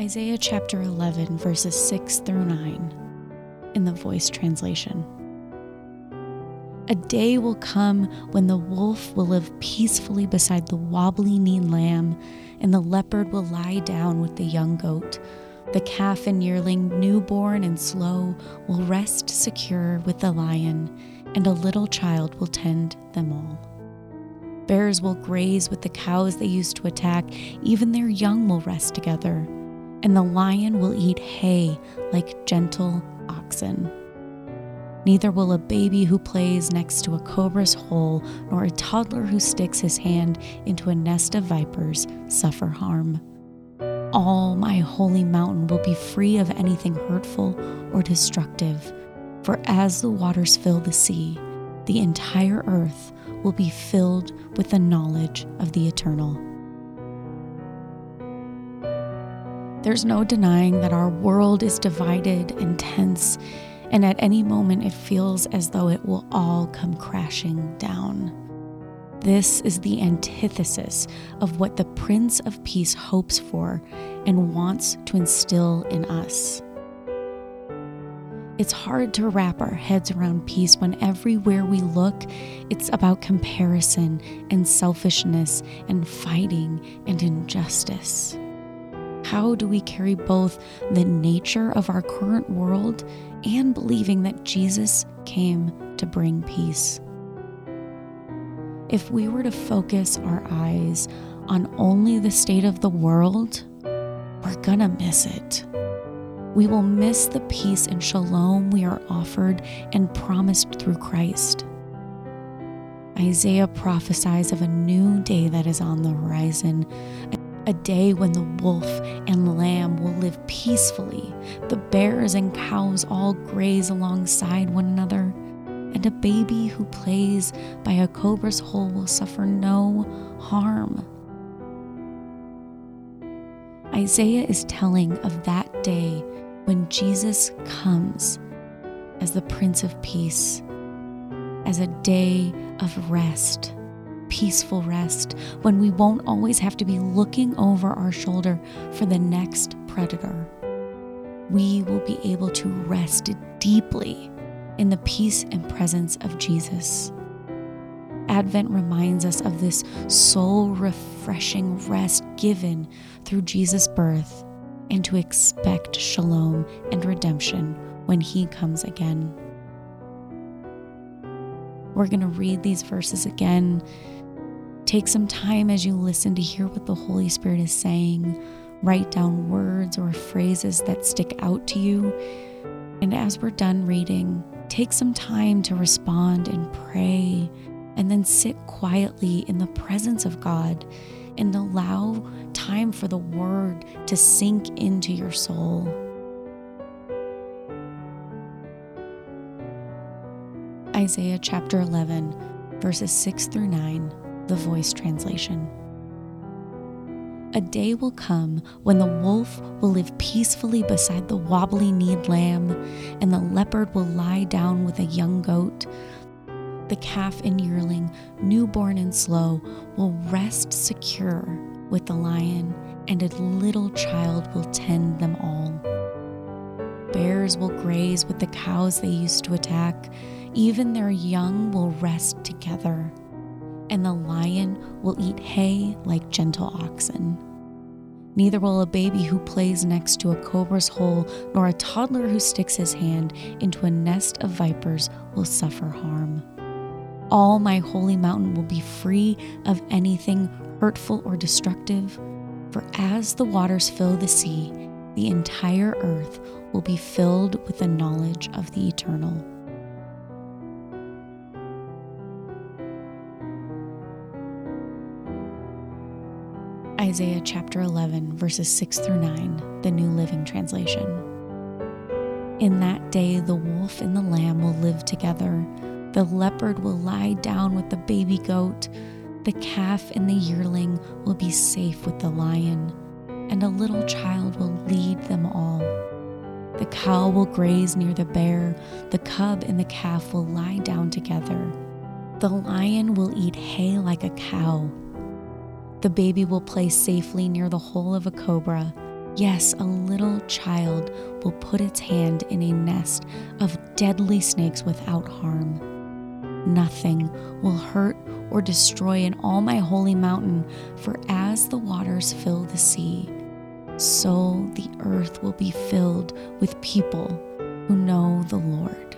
Isaiah chapter 11, verses 6 through 9, in the voice translation. A day will come when the wolf will live peacefully beside the wobbly kneed lamb, and the leopard will lie down with the young goat. The calf and yearling, newborn and slow, will rest secure with the lion, and a little child will tend them all. Bears will graze with the cows they used to attack, even their young will rest together and the lion will eat hay like gentle oxen. Neither will a baby who plays next to a cobra's hole, nor a toddler who sticks his hand into a nest of vipers suffer harm. All my holy mountain will be free of anything hurtful or destructive, for as the waters fill the sea, the entire earth will be filled with the knowledge of the eternal. There's no denying that our world is divided and tense, and at any moment it feels as though it will all come crashing down. This is the antithesis of what the Prince of Peace hopes for and wants to instill in us. It's hard to wrap our heads around peace when everywhere we look, it's about comparison and selfishness and fighting and injustice. How do we carry both the nature of our current world and believing that Jesus came to bring peace? If we were to focus our eyes on only the state of the world, we're gonna miss it. We will miss the peace and shalom we are offered and promised through Christ. Isaiah prophesies of a new day that is on the horizon, a day when the wolf and lamb will live peacefully, the bears and cows all graze alongside one another, and a baby who plays by a cobra's hole will suffer no harm. Isaiah is telling of that day when Jesus comes as the Prince of Peace, as a day of rest peaceful rest, when we won't always have to be looking over our shoulder for the next predator. We will be able to rest deeply in the peace and presence of Jesus. Advent reminds us of this soul refreshing rest given through Jesus' birth and to expect shalom and redemption when he comes again. We're going to read these verses again Take some time as you listen to hear what the Holy Spirit is saying. Write down words or phrases that stick out to you. And as we're done reading, take some time to respond and pray, and then sit quietly in the presence of God and allow time for the word to sink into your soul. Isaiah chapter 11, verses 6 through 9 the voice translation. A day will come when the wolf will live peacefully beside the wobbly kneed lamb, and the leopard will lie down with a young goat. The calf and yearling, newborn and slow, will rest secure with the lion, and a little child will tend them all. Bears will graze with the cows they used to attack, even their young will rest together and the lion will eat hay like gentle oxen. Neither will a baby who plays next to a cobra's hole, nor a toddler who sticks his hand into a nest of vipers will suffer harm. All my holy mountain will be free of anything hurtful or destructive, for as the waters fill the sea, the entire earth will be filled with the knowledge of the eternal. Isaiah chapter 11, verses 6 through 9, the New Living Translation. In that day, the wolf and the lamb will live together. The leopard will lie down with the baby goat. The calf and the yearling will be safe with the lion, and a little child will lead them all. The cow will graze near the bear, the cub and the calf will lie down together. The lion will eat hay like a cow the baby will play safely near the hole of a cobra, Yes, a little child will put its hand in a nest of deadly snakes without harm. Nothing will hurt or destroy in all my holy mountain, for as the waters fill the sea, so the earth will be filled with people who know the Lord.